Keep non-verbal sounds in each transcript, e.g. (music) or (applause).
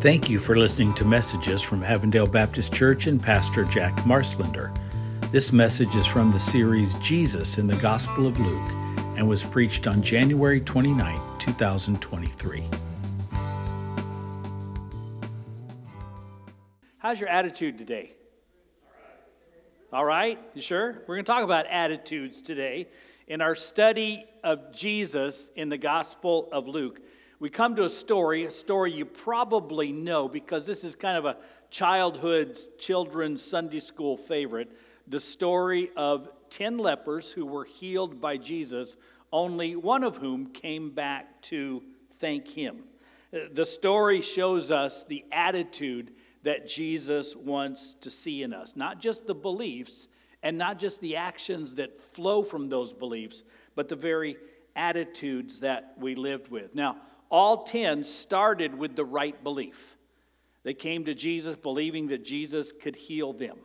Thank you for listening to messages from Avondale Baptist Church and Pastor Jack Marslander. This message is from the series Jesus in the Gospel of Luke and was preached on January 29, 2023. How's your attitude today? All right, you sure? We're going to talk about attitudes today in our study of Jesus in the Gospel of Luke. We come to a story, a story you probably know because this is kind of a childhood children's Sunday school favorite. The story of 10 lepers who were healed by Jesus, only one of whom came back to thank him. The story shows us the attitude that Jesus wants to see in us. Not just the beliefs and not just the actions that flow from those beliefs, but the very attitudes that we lived with. Now, all 10 started with the right belief. They came to Jesus believing that Jesus could heal them.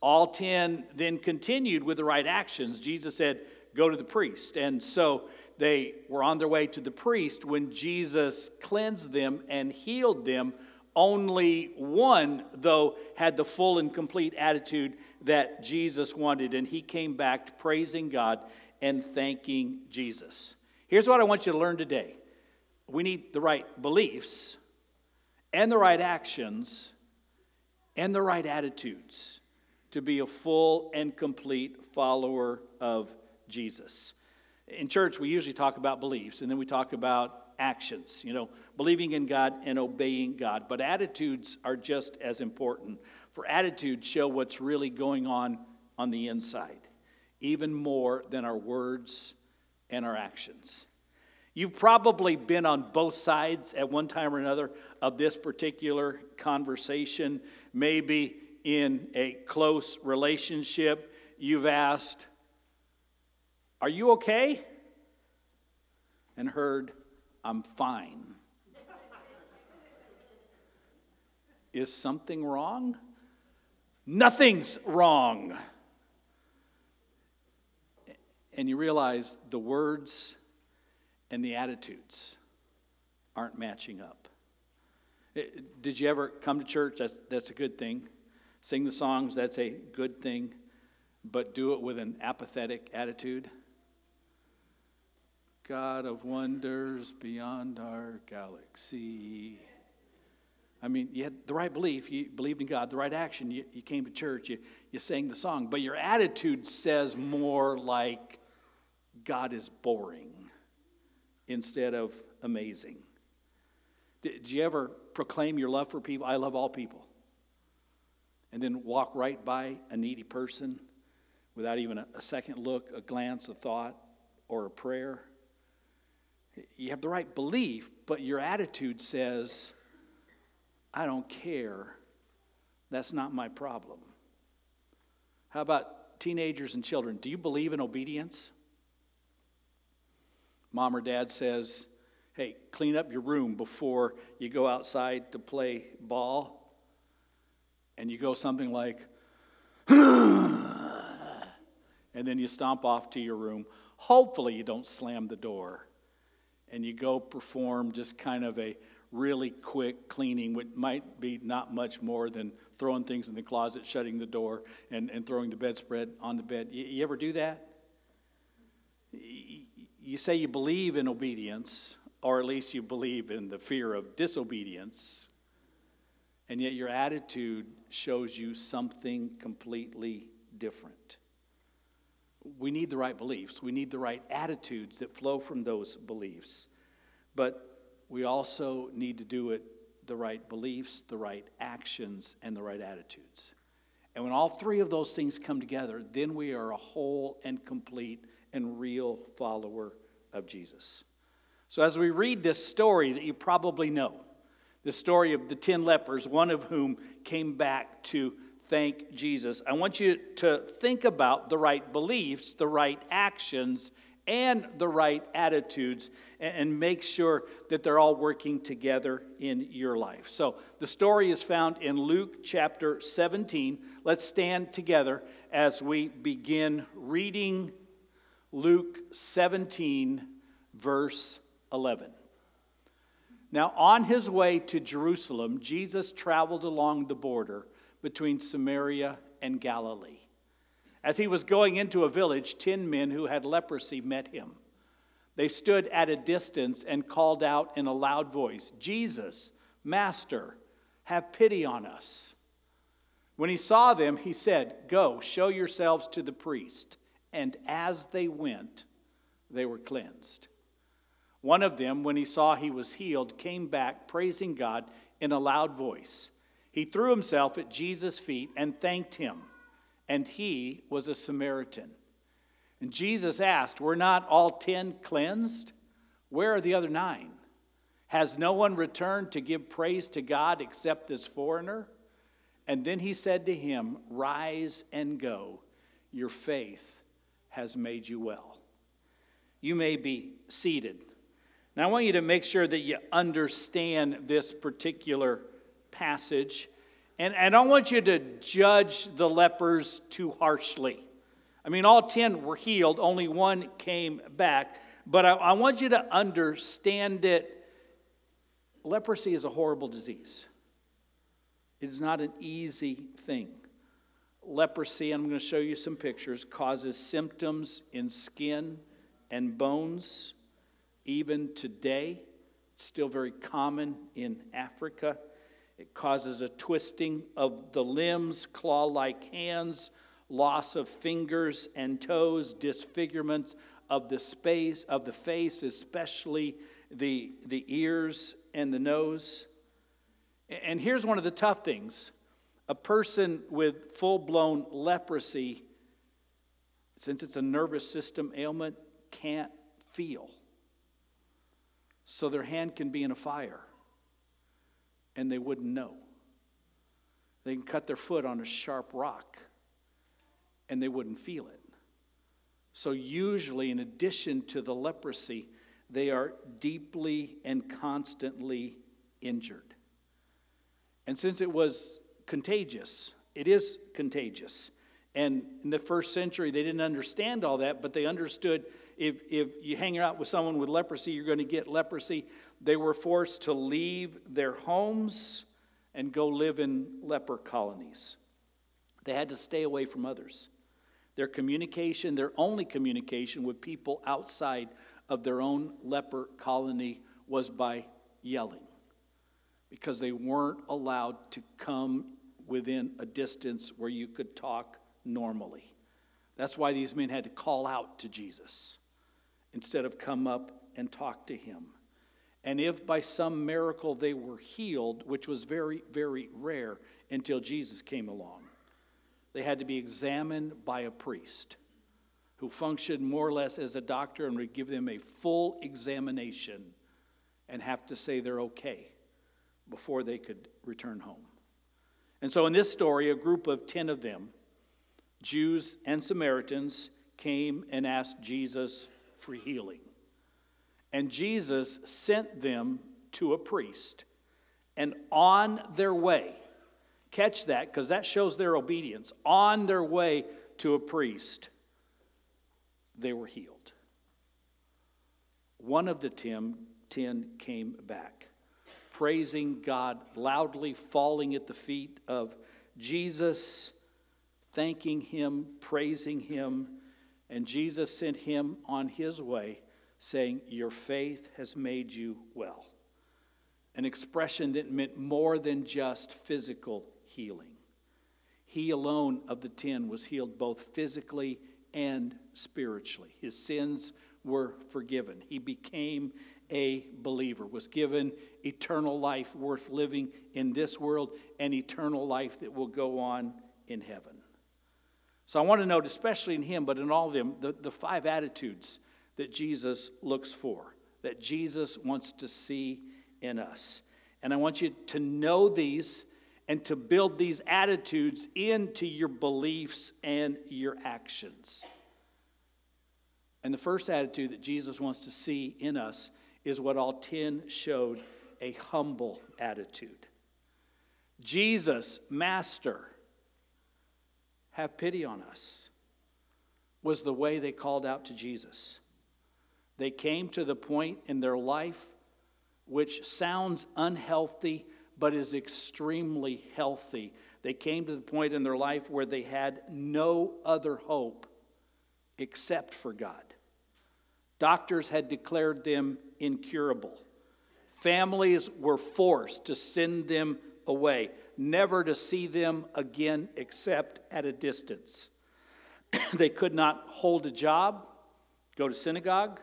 All 10 then continued with the right actions. Jesus said, Go to the priest. And so they were on their way to the priest when Jesus cleansed them and healed them only one, though, had the full and complete attitude that Jesus wanted, and he came back praising God and thanking Jesus. Here's what I want you to learn today we need the right beliefs, and the right actions, and the right attitudes to be a full and complete follower of Jesus. In church, we usually talk about beliefs, and then we talk about actions, you know, believing in God and obeying God. But attitudes are just as important. For attitudes show what's really going on on the inside, even more than our words and our actions. You've probably been on both sides at one time or another of this particular conversation. Maybe in a close relationship, you've asked, Are you okay? And heard, I'm fine. Is something wrong? Nothing's wrong. And you realize the words and the attitudes aren't matching up. Eh, did you ever come to church? That's, that's a good thing. Sing the songs, that's a good thing. But do it with an apathetic attitude. God of wonders beyond our galaxy. I mean, you had the right belief, you believed in God, the right action, you, you came to church, you, you sang the song, but your attitude says more like God is boring instead of amazing. Did you ever proclaim your love for people? I love all people. And then walk right by a needy person without even a, a second look, a glance, a thought, or a prayer? You have the right belief, but your attitude says, I don't care. That's not my problem. How about teenagers and children? Do you believe in obedience? Mom or dad says, hey, clean up your room before you go outside to play ball. And you go something like, (sighs) and then you stomp off to your room. Hopefully, you don't slam the door and you go perform just kind of a really quick cleaning, which might be not much more than throwing things in the closet, shutting the door, and, and throwing the bedspread on the bed. You, you ever do that? You say you believe in obedience, or at least you believe in the fear of disobedience, and yet your attitude shows you something completely different. We need the right beliefs. We need the right attitudes that flow from those beliefs. But we also need to do it the right beliefs, the right actions, and the right attitudes. And when all three of those things come together, then we are a whole and complete and real follower of Jesus. So, as we read this story that you probably know, the story of the 10 lepers, one of whom came back to thank Jesus. I want you to think about the right beliefs, the right actions, and the right attitudes, and make sure that they're all working together in your life. So, the story is found in Luke chapter 17. Let's stand together as we begin reading Luke 17, verse 11. Now, on his way to Jerusalem, Jesus traveled along the border between Samaria and Galilee. As he was going into a village, ten men who had leprosy met him. They stood at a distance and called out in a loud voice, Jesus, Master, have pity on us. When he saw them, he said, Go, show yourselves to the priest. And as they went, they were cleansed. One of them, when he saw he was healed, came back praising God in a loud voice. He threw himself at Jesus' feet and thanked him, and he was a Samaritan. And Jesus asked, Were not all ten cleansed? Where are the other nine? Has no one returned to give praise to God except this foreigner? And then he said to him, Rise and go. Your faith has made you well. You may be seated. Now, I want you to make sure that you understand this particular passage. And, and I don't want you to judge the lepers too harshly. I mean, all 10 were healed, only one came back. But I, I want you to understand it. leprosy is a horrible disease. It is not an easy thing. Leprosy, I'm going to show you some pictures, causes symptoms in skin and bones. Even today, it's still very common in Africa. It causes a twisting of the limbs, claw like hands, loss of fingers and toes, disfigurements of the space of the face, especially the, the ears and the nose. And here's one of the tough things a person with full blown leprosy, since it's a nervous system ailment, can't feel. So their hand can be in a fire and they wouldn't know. They can cut their foot on a sharp rock and they wouldn't feel it. So, usually, in addition to the leprosy, they are deeply and constantly injured. And since it was contagious, it is contagious. And in the first century, they didn't understand all that, but they understood if, if you hang out with someone with leprosy, you're going to get leprosy. They were forced to leave their homes and go live in leper colonies. They had to stay away from others. Their communication, their only communication with people outside of their own leper colony was by yelling because they weren't allowed to come within a distance where you could talk normally. That's why these men had to call out to Jesus instead of come up and talk to him. And if by some miracle they were healed, which was very, very rare until Jesus came along, they had to be examined by a priest who functioned more or less as a doctor and would give them a full examination and have to say they're okay before they could return home. And so in this story, a group of 10 of them, Jews and Samaritans, came and asked Jesus for healing. And Jesus sent them to a priest. And on their way, Catch that because that shows their obedience. On their way to a priest, they were healed. One of the ten, ten came back, praising God loudly, falling at the feet of Jesus, thanking him, praising him. And Jesus sent him on his way, saying, Your faith has made you well. An expression that meant more than just physical healing. He alone of the ten was healed both physically and spiritually. His sins were forgiven. He became a believer, was given eternal life worth living in this world and eternal life that will go on in heaven. So I want to note, especially in him, but in all of them, the, the five attitudes that Jesus looks for, that Jesus wants to see in us. And I want you to know these and to build these attitudes into your beliefs and your actions. And the first attitude that Jesus wants to see in us is what all 10 showed a humble attitude. Jesus, Master, have pity on us, was the way they called out to Jesus. They came to the point in their life which sounds unhealthy but is extremely healthy. They came to the point in their life where they had no other hope except for God. Doctors had declared them incurable. Families were forced to send them away, never to see them again except at a distance. (clears throat) they could not hold a job, go to synagogue,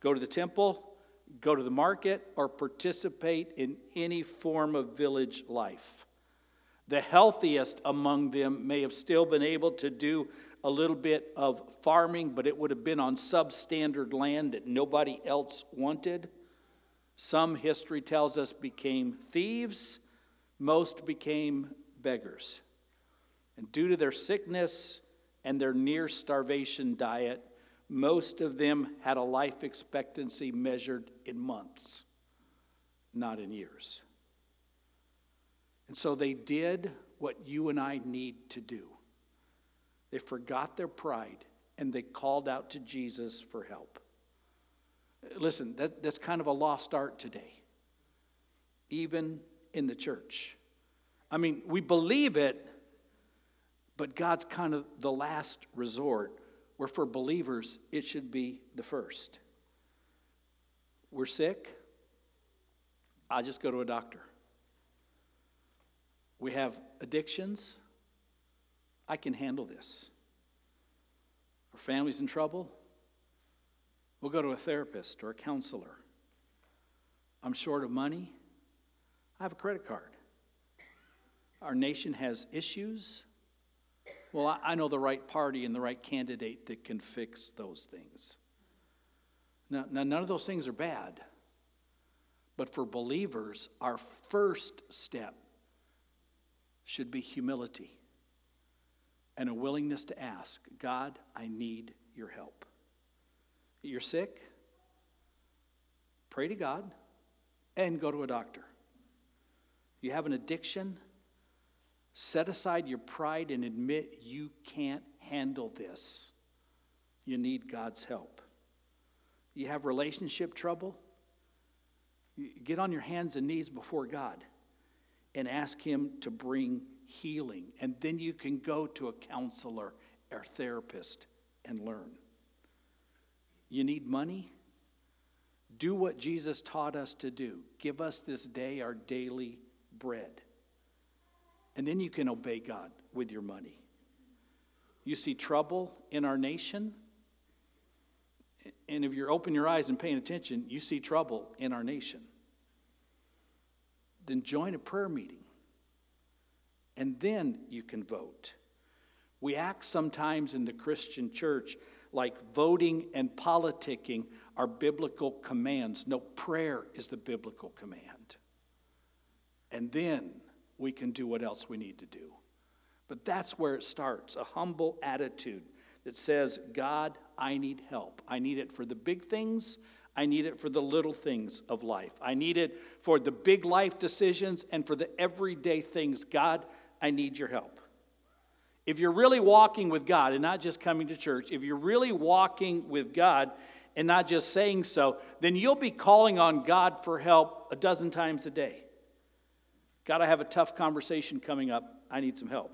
go to the temple, go to the market, or participate in any form of village life. The healthiest among them may have still been able to do a little bit of farming, but it would have been on substandard land that nobody else wanted. Some history tells us became thieves, most became beggars. And due to their sickness and their near starvation diet, most of them had a life expectancy measured in months, not in years. And so they did what you and I need to do. They forgot their pride and they called out to Jesus for help. Listen, that, that's kind of a lost art today, even in the church. I mean, we believe it, but God's kind of the last resort, where for believers, it should be the first. We're sick, I just go to a doctor. We have addictions, I can handle this. Our family's in trouble, we'll go to a therapist or a counselor. I'm short of money, I have a credit card. Our nation has issues. Well, I know the right party and the right candidate that can fix those things. Now, now, none of those things are bad. But for believers, our first step should be humility and a willingness to ask God, I need your help. You're sick? Pray to God and go to a doctor. You have an addiction? Set aside your pride and admit you can't handle this. You need God's help. You have relationship trouble? Get on your hands and knees before God and ask Him to bring healing. And then you can go to a counselor or therapist and learn. You need money? Do what Jesus taught us to do. Give us this day our daily bread. And then you can obey God with your money. You see trouble in our nation, and if you're open your eyes and paying attention, you see trouble in our nation. Then join a prayer meeting, and then you can vote. We act sometimes in the Christian church like voting and politicking are biblical commands. No, prayer is the biblical command. And then we can do what else we need to do. But that's where it starts a humble attitude that says, God, I need help. I need it for the big things, I need it for the little things of life. I need it for the big life decisions and for the everyday things. God, I need your help. If you're really walking with God and not just coming to church, if you're really walking with God and not just saying so, then you'll be calling on God for help a dozen times a day. God, I have a tough conversation coming up. I need some help.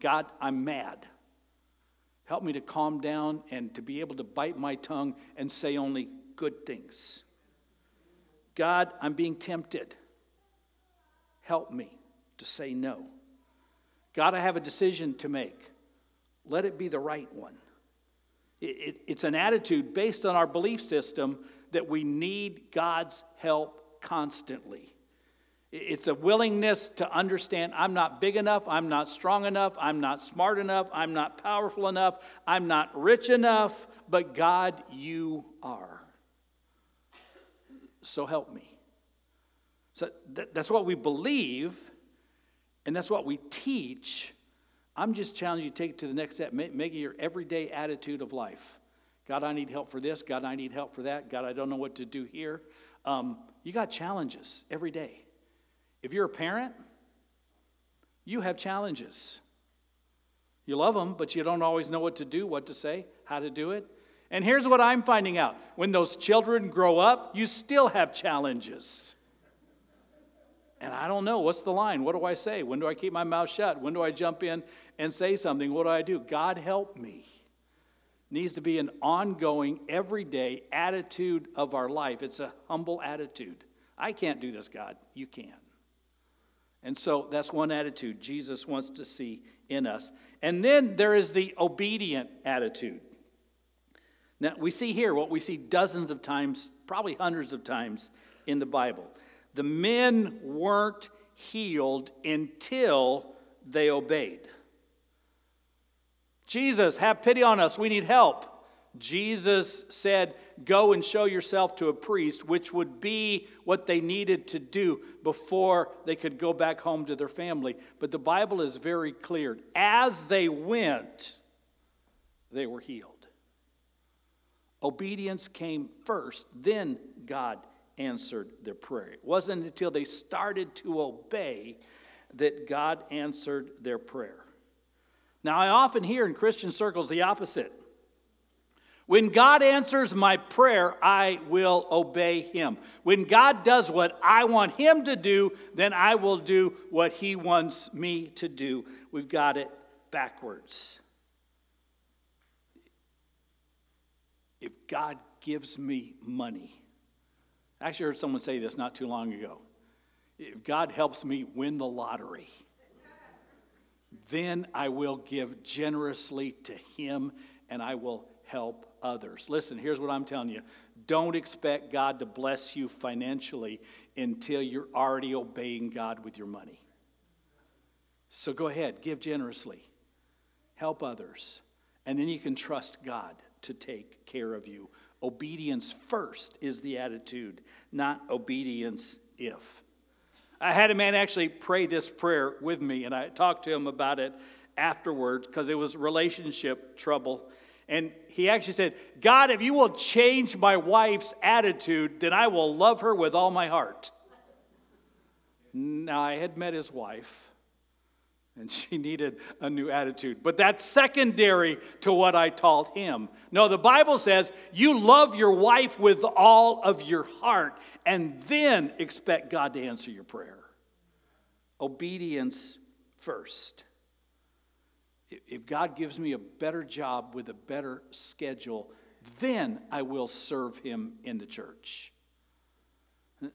God, I'm mad. Help me to calm down and to be able to bite my tongue and say only good things. God, I'm being tempted. Help me to say no. God, I have a decision to make. Let it be the right one. It, it, it's an attitude based on our belief system that we need God's help constantly. It's a willingness to understand I'm not big enough, I'm not strong enough, I'm not smart enough, I'm not powerful enough, I'm not rich enough, but God, you are. So help me. So that's what we believe, and that's what we teach. I'm just challenging you to take it to the next step, make it your everyday attitude of life. God, I need help for this. God, I need help for that. God, I don't know what to do here. Um, you got challenges every day. If you're a parent, you have challenges. You love them, but you don't always know what to do, what to say, how to do it. And here's what I'm finding out when those children grow up, you still have challenges. And I don't know, what's the line? What do I say? When do I keep my mouth shut? When do I jump in and say something? What do I do? God help me. Needs to be an ongoing, everyday attitude of our life. It's a humble attitude. I can't do this, God. You can. And so that's one attitude Jesus wants to see in us. And then there is the obedient attitude. Now, we see here what we see dozens of times, probably hundreds of times in the Bible. The men weren't healed until they obeyed. Jesus, have pity on us. We need help. Jesus said, Go and show yourself to a priest, which would be what they needed to do before they could go back home to their family. But the Bible is very clear. As they went, they were healed. Obedience came first, then God answered their prayer. It wasn't until they started to obey that God answered their prayer. Now, I often hear in Christian circles the opposite. When God answers my prayer, I will obey him. When God does what I want him to do, then I will do what he wants me to do. We've got it backwards. If God gives me money, I actually heard someone say this not too long ago. If God helps me win the lottery, then I will give generously to him and I will help others. Listen, here's what I'm telling you don't expect God to bless you financially until you're already obeying God with your money. So go ahead, give generously, help others, and then you can trust God to take care of you. Obedience first is the attitude, not obedience if. I had a man actually pray this prayer with me, and I talked to him about it afterwards because it was relationship trouble. And he actually said, God, if you will change my wife's attitude, then I will love her with all my heart. Now, I had met his wife, and she (laughs) needed a new attitude. But that's secondary to what I taught him. No, the Bible says you love your wife with all of your heart, and then expect God to answer your prayer. Obedience first if God gives me a better job with a better schedule, then I will serve Him in the church.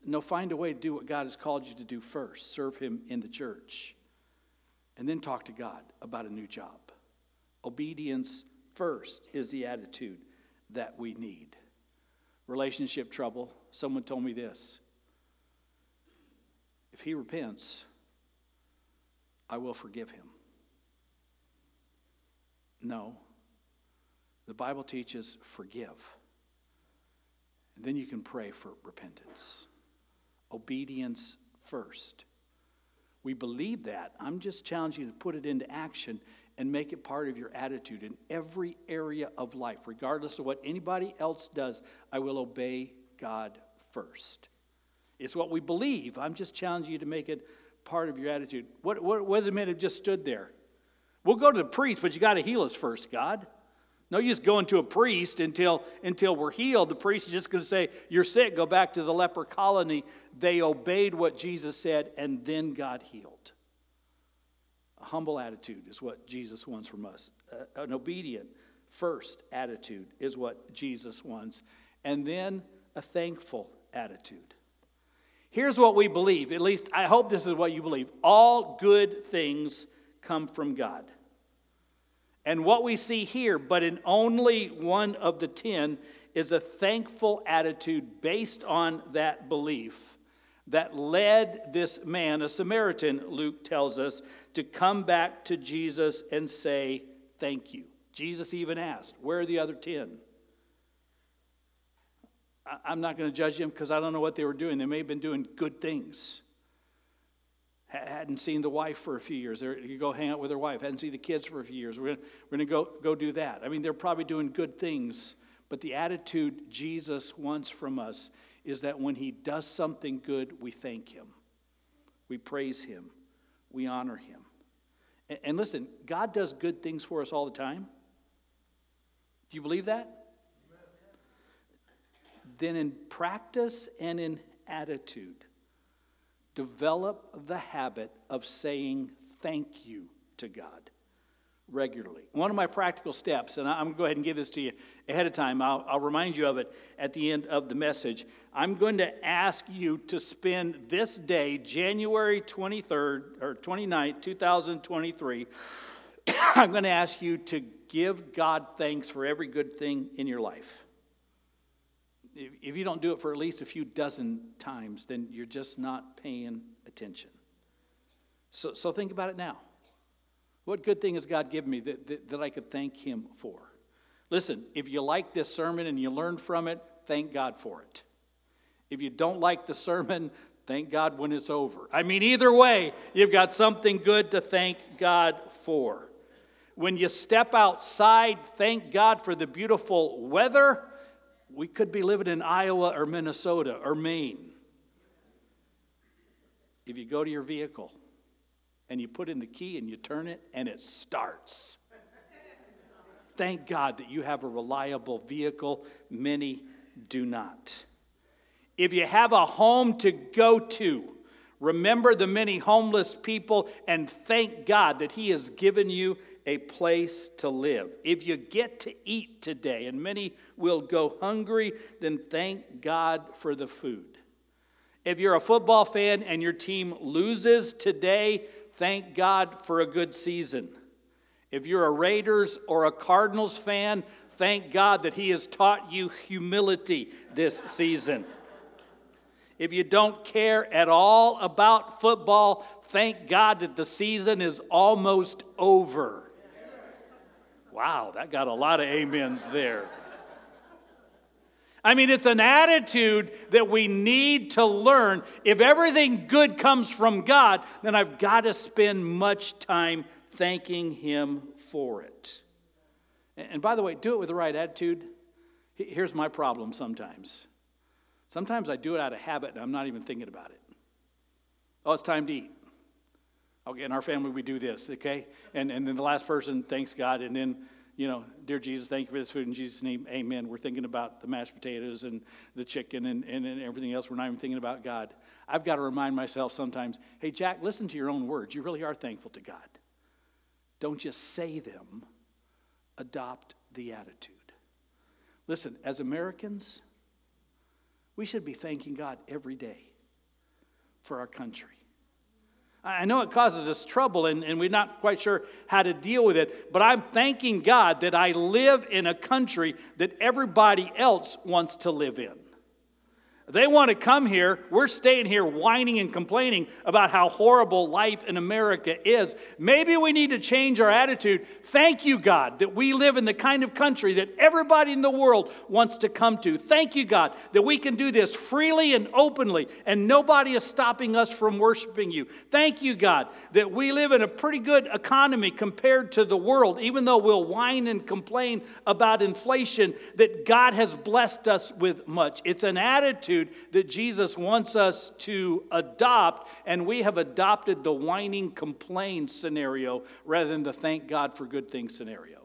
No, find a way to do what God has called you to do first serve Him in the church. And then talk to God about a new job. Obedience first is the attitude that we need. Relationship trouble. Someone told me this if he repents, I will forgive him. No. The Bible teaches forgive. And then you can pray for repentance. Obedience first. We believe that. I'm just challenging you to put it into action and make it part of your attitude in every area of life. Regardless of what anybody else does, I will obey God first. It's what we believe. I'm just challenging you to make it part of your attitude. What, what, what the men have just stood there? We'll go to the priest, but you got to heal us first, God. No use going to a priest until, until we're healed. The priest is just going to say, You're sick, go back to the leper colony. They obeyed what Jesus said, and then God healed. A humble attitude is what Jesus wants from us. Uh, an obedient, first attitude is what Jesus wants. And then a thankful attitude. Here's what we believe, at least I hope this is what you believe all good things come from God. And what we see here, but in only one of the ten, is a thankful attitude based on that belief that led this man, a Samaritan, Luke tells us, to come back to Jesus and say, Thank you. Jesus even asked, Where are the other ten? I'm not going to judge them because I don't know what they were doing. They may have been doing good things hadn't seen the wife for a few years. They're, you go hang out with their wife. Hadn't seen the kids for a few years. We're going to go, go do that. I mean, they're probably doing good things, but the attitude Jesus wants from us is that when he does something good, we thank him, we praise him, we honor him. And, and listen, God does good things for us all the time. Do you believe that? then in practice and in attitude, develop the habit of saying thank you to God regularly. One of my practical steps, and I'm going to go ahead and give this to you ahead of time, I'll, I'll, remind you of it at the end of the message. I'm going to ask you to spend this day, January 23rd or 29th, 2023, (coughs) I'm going to ask you to give God thanks for every good thing in your life. If you don't do it for at least a few dozen times, then you're just not paying attention. So, so think about it now. What good thing has God given me that, that, that I could thank Him for? Listen, if you like this sermon and you learned from it, thank God for it. If you don't like the sermon, thank God when it's over. I mean, either way, you've got something good to thank God for. When you step outside, thank God for the beautiful weather we could be living in Iowa or Minnesota or Maine. If you go to your vehicle and you put in the key and you turn it and it starts. Thank God that you have a reliable vehicle. Many do not. If you have a home to go to, remember the many homeless people and thank God that He has given you a place to live. If you get to eat today, and many will go hungry, then thank God for the food. If you're a football fan and your team loses today, thank God for a good season. If you're a Raiders or a Cardinals fan, thank God that He has taught you humility this season. If you don't care at all about football, thank God that the season is almost over. Wow, that got a lot of amens there. I mean, it's an attitude that we need to learn. If everything good comes from God, then I've got to spend much time thanking Him for it. And by the way, do it with the right attitude. Here's my problem sometimes. Sometimes I do it out of habit and I'm not even thinking about it. Oh, it's time to eat. Okay, in our family, we do this, okay? And, and then the last person thanks God, and then, you know, dear Jesus, thank you for this food in Jesus' name, amen. We're thinking about the mashed potatoes and the chicken and, and, and everything else. We're not even thinking about God. I've got to remind myself sometimes hey, Jack, listen to your own words. You really are thankful to God. Don't just say them, adopt the attitude. Listen, as Americans, we should be thanking God every day for our country. I know it causes us trouble and, and we're not quite sure how to deal with it, but I'm thanking God that I live in a country that everybody else wants to live in. They want to come here. We're staying here whining and complaining about how horrible life in America is. Maybe we need to change our attitude. Thank you, God, that we live in the kind of country that everybody in the world wants to come to. Thank you, God, that we can do this freely and openly and nobody is stopping us from worshiping you. Thank you, God, that we live in a pretty good economy compared to the world, even though we'll whine and complain about inflation, that God has blessed us with much. It's an attitude attitude that Jesus wants us to adopt, and we have adopted the whining, complain scenario rather than the thank God for good things scenario.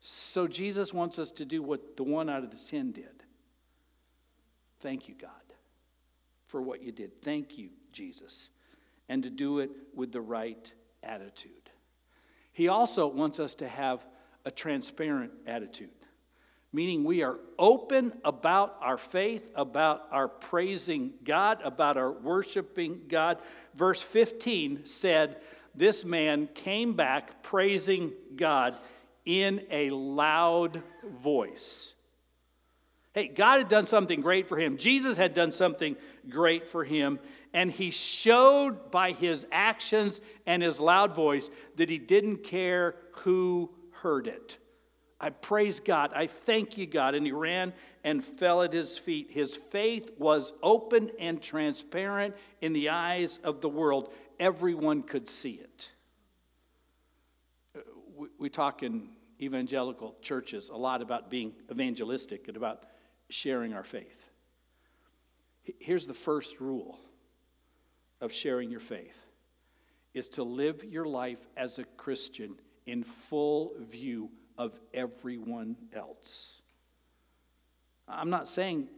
So Jesus wants us to do what the one out of the ten did. Thank you, God, for what you did. Thank you, Jesus. And to do it with the right attitude. He also wants us to have a transparent attitude meaning we are open about our faith, about our praising God, about our worshiping God. Verse 15 said, This man came back praising God in a loud voice. Hey, God had done something great for him. Jesus had done something great for him. And he showed by his actions and his loud voice that he didn't care who heard it. I praise God. I thank you, God. And he ran and fell at his feet. His faith was open and transparent in the eyes of the world. Everyone could see it. Uh, we talk in evangelical churches a lot about being evangelistic and about sharing our faith. Here's the first rule of sharing your faith is to live your life as a Christian in full view of everyone else. I'm not saying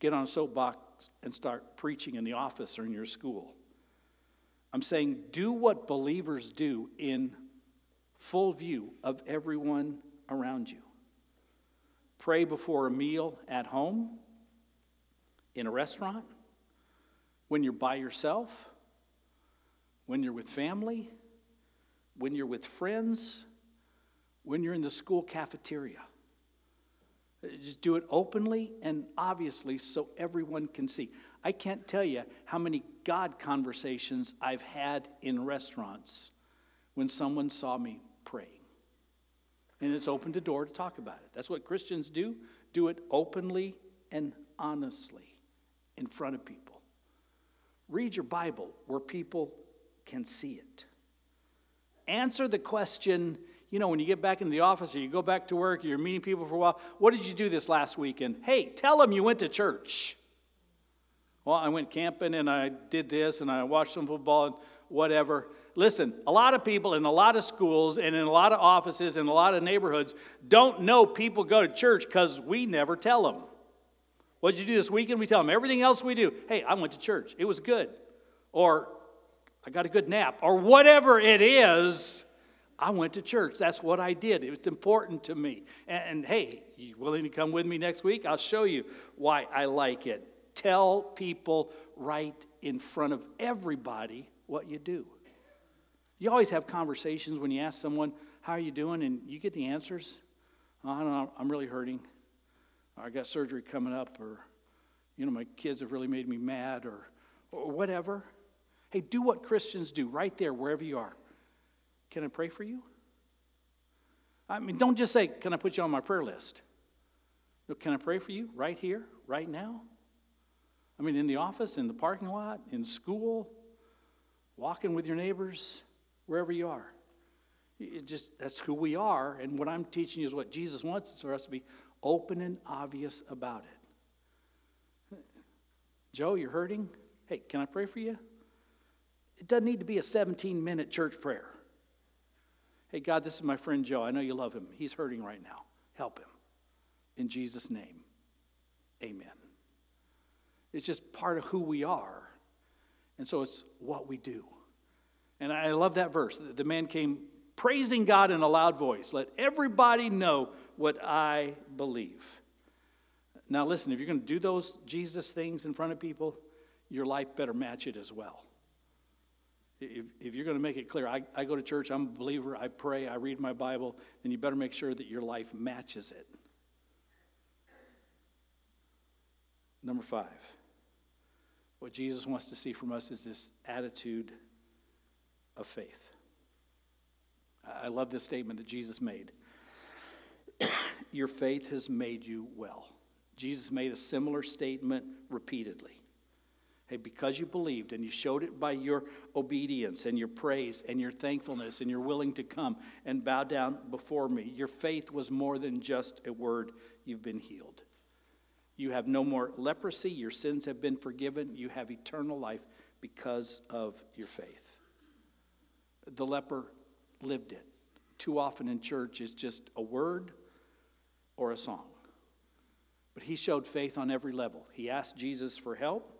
get on a soapbox and start preaching in the office or in your school. I'm saying do what believers do in full view of everyone around you. Pray before a meal at home, in a restaurant, when you're by yourself, when you're with family, when you're with friends, when you're in the school cafeteria. Uh, just do it openly and obviously so everyone can see. I can't tell you how many God conversations I've had in restaurants when someone saw me praying. And it's opened the door to talk about it. That's what Christians do. Do it openly and honestly in front of people. Read your Bible where people can see it. Answer the question you know, when you get back into the office or you go back to work, you're meeting people for a while, what did you do this last weekend? Hey, tell them you went to church. Well, I went camping and I did this and I watched some football and whatever. Listen, a lot of people in a lot of schools and in a lot of offices and a lot of neighborhoods don't know people go to church because we never tell them. What did you do this weekend? We tell them. Everything else we do, hey, I went to church. It was good. Or I got a good nap. Or whatever it is I went to church. That's what I did. It's important to me. And, and, hey, you willing to come with me next week? I'll show you why I like it. Tell people right in front of everybody what you do. You always have conversations when you ask someone, How are you doing? and you get the answers. Oh, I don't know, I'm really hurting. I got surgery coming up, or, you know, my kids have really made me mad, or, or whatever. Hey, do what Christians do right there, wherever you are. Can I pray for you? I mean, don't just say, Can I put you on my prayer list? No, can I pray for you right here, right now? I mean, in the office, in the parking lot, in school, walking with your neighbors, wherever you are. It just that's who we are, and what I'm teaching you is what Jesus wants for us to be open and obvious about it. Joe, you're hurting? Hey, can I pray for you? It doesn't need to be a 17 minute church prayer. Hey, God, this is my friend Joe. I know you love him. He's hurting right now. Help him. In Jesus' name, amen. It's just part of who we are. And so it's what we do. And I love that verse. The man came praising God in a loud voice. Let everybody know what I believe. Now, listen, if you're going to do those Jesus things in front of people, your life better match it as well. If, if you're going to make it clear, I, I go to church, I'm a believer, I pray, I read my Bible, then you better make sure that your life matches it. Number five, what Jesus wants to see from us is this attitude of faith. I love this statement that Jesus made. (coughs) Your faith has made you well. Jesus made a similar statement repeatedly. Hey, because you believed and you showed it by your obedience and your praise and your thankfulness and you're willing to come and bow down before me, your faith was more than just a word, you've been healed. You have no more leprosy, your sins have been forgiven, you have eternal life because of your faith. The leper lived it. Too often in church it's just a word or a song. But he showed faith on every level. He asked Jesus for help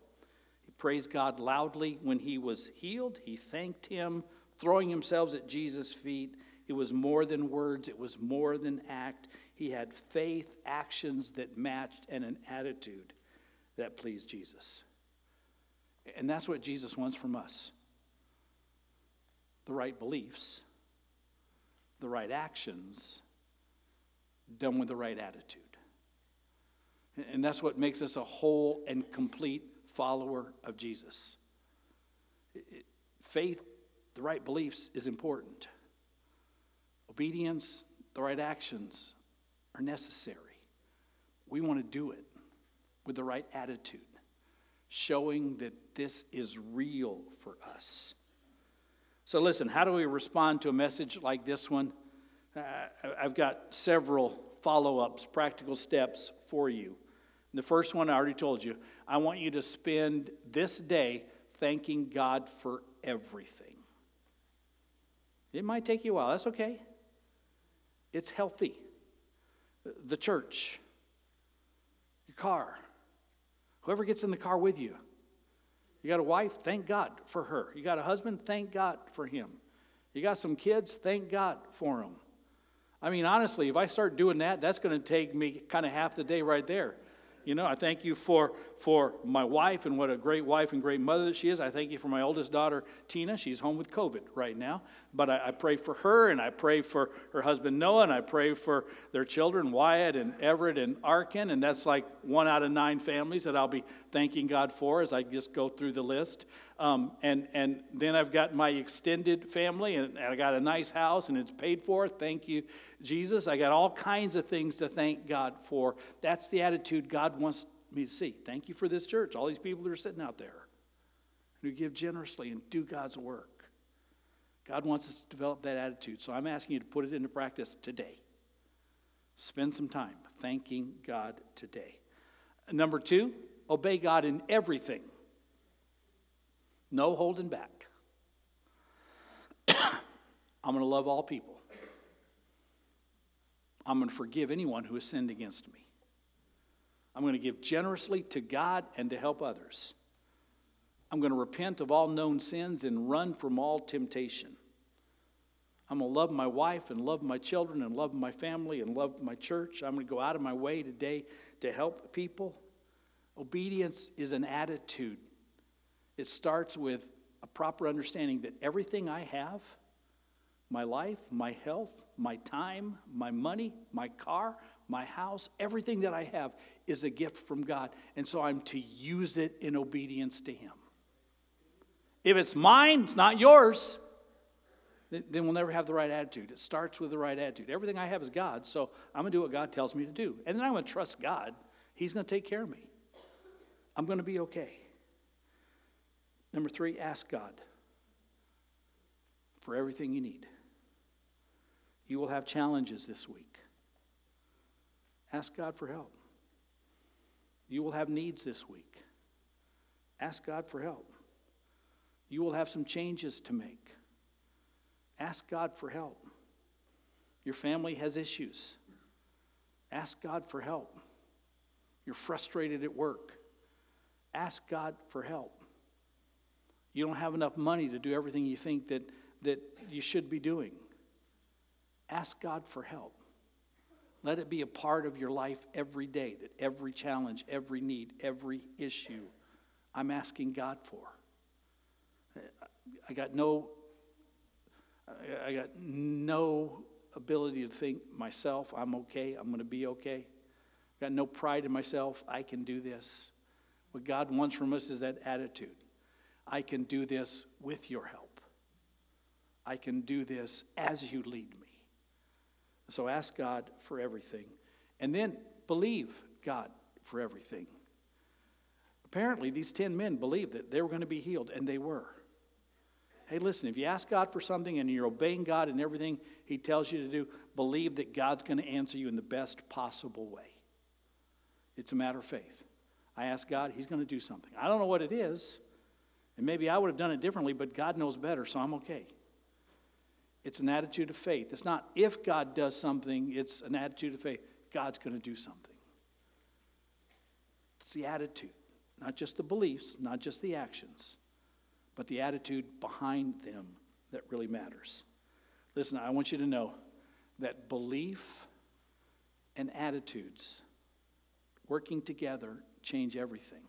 praised God loudly when he was healed. He thanked him, throwing himself at Jesus' feet. It was more than words, it was more than act. He had faith, actions that matched, and an attitude that pleased Jesus. And that's what Jesus wants from us the right beliefs, the right actions, done with the right attitude. And that's what makes us a whole and complete follower of Jesus. Faith, the right beliefs is important. Obedience, the right actions are necessary. We want to do it with the right attitude, showing that this is real for us. So, listen, how do we respond to a message like this one? Uh, I've got several follow ups, practical steps for you. The first one I already told you. I want you to spend this day thanking God for everything. It might take you a while. That's okay. It's healthy. The church, your car. Whoever gets in the car with you. You got a wife? Thank God for her. You got a husband? Thank God for him. You got some kids? Thank God for them. I mean, honestly, if I start doing that, that's going to take me kind of half the day right there. You know, I thank you for, for my wife and what a great wife and great mother that she is. I thank you for my oldest daughter, Tina. She's home with COVID right now. But I, I pray for her and I pray for her husband, Noah, and I pray for their children, Wyatt and Everett and Arkin. And that's like one out of nine families that I'll be thanking God for as I just go through the list. Um, and, and then I've got my extended family, and, and I got a nice house, and it's paid for. Thank you, Jesus. I got all kinds of things to thank God for. That's the attitude God wants me to see. Thank you for this church, all these people that are sitting out there who give generously and do God's work. God wants us to develop that attitude. So I'm asking you to put it into practice today. Spend some time thanking God today. Number two, obey God in everything. No holding back. (coughs) I'm going to love all people. I'm going to forgive anyone who has sinned against me. I'm going to give generously to God and to help others. I'm going to repent of all known sins and run from all temptation. I'm going to love my wife and love my children and love my family and love my church. I'm going to go out of my way today to help people. Obedience is an attitude it starts with a proper understanding that everything I have my life, my health, my time, my money, my car, my house, everything that I have is a gift from God. And so I'm to use it in obedience to Him. If it's mine, it's not yours, then we'll never have the right attitude. It starts with the right attitude. Everything I have is God, so I'm going to do what God tells me to do. And then I'm going to trust God. He's going to take care of me. I'm going to be okay. Number three, ask God for everything you need. You will have challenges this week. Ask God for help. You will have needs this week. Ask God for help. You will have some changes to make. Ask God for help. Your family has issues. Ask God for help. You're frustrated at work. Ask God for help. You don't have enough money to do everything you think that, that you should be doing. Ask God for help. Let it be a part of your life every day, that every challenge, every need, every issue, I'm asking God for. I got no, I got no ability to think myself, I'm okay, I'm going to be okay. I got no pride in myself, I can do this. What God wants from us is that attitude. I can do this with your help. I can do this as you lead me. So ask God for everything. And then believe God for everything. Apparently, these 10 men believed that they were going to be healed, and they were. Hey, listen, if you ask God for something and you're obeying God in everything He tells you to do, believe that God's going to answer you in the best possible way. It's a matter of faith. I ask God, He's going to do something. I don't know what it is. And maybe I would have done it differently, but God knows better, so I'm okay. It's an attitude of faith. It's not if God does something, it's an attitude of faith. God's going to do something. It's the attitude, not just the beliefs, not just the actions, but the attitude behind them that really matters. Listen, I want you to know that belief and attitudes working together change everything.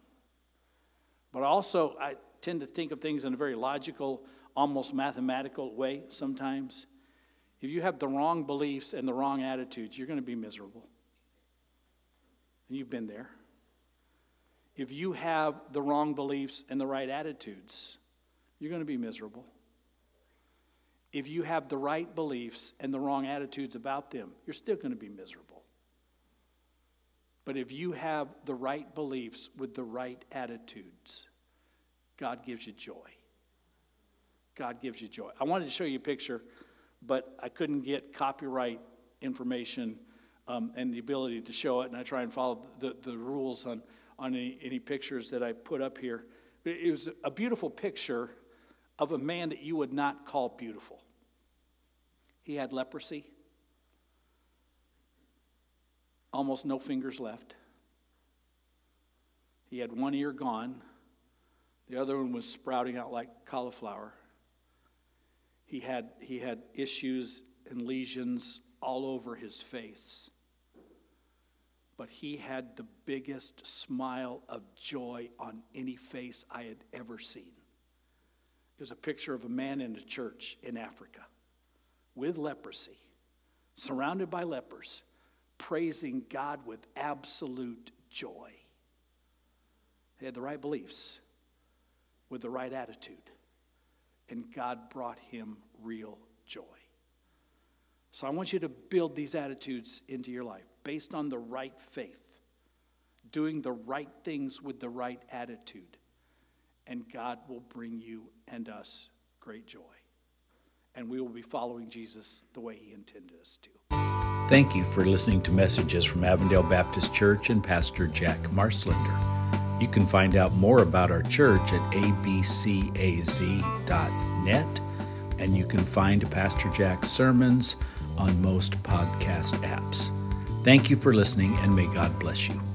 But also, I tend to think of things in a very logical, almost mathematical way sometimes. If you have the wrong beliefs and the wrong attitudes, you're going to be miserable. And you've been there. If you have the wrong beliefs and the right attitudes, you're going to be miserable. If you have the right beliefs and the wrong attitudes about them, you're still going to be miserable. But if you have the right beliefs with the right attitudes, God gives you joy. God gives you joy. I wanted to show you a picture, but I couldn't get copyright information um, and the ability to show it, and I try and follow the, the rules on, on any, any pictures that I put up here. It was a beautiful picture of a man that you would not call beautiful. He had leprosy, almost no fingers left, He had one ear gone, the other one was sprouting out like cauliflower. He had, he had issues and lesions all over his face. But he had the biggest smile of joy on any face I had ever seen. It was a picture of a man in a church in Africa with leprosy, surrounded by lepers, praising God with absolute joy. He had the right beliefs with the right attitude, and God brought him real joy. So I want you to build these attitudes into your life based on the right faith, doing the right things with the right attitude, and God will bring you and us great joy. And we will be following Jesus the way He intended us to. Thank you for listening to messages from Avondale Baptist Church and Pastor Jack Marslender. You can find out more about our church at abcaz.net, and you can find Pastor Jack's sermons on most podcast apps. Thank you for listening, and may God bless you.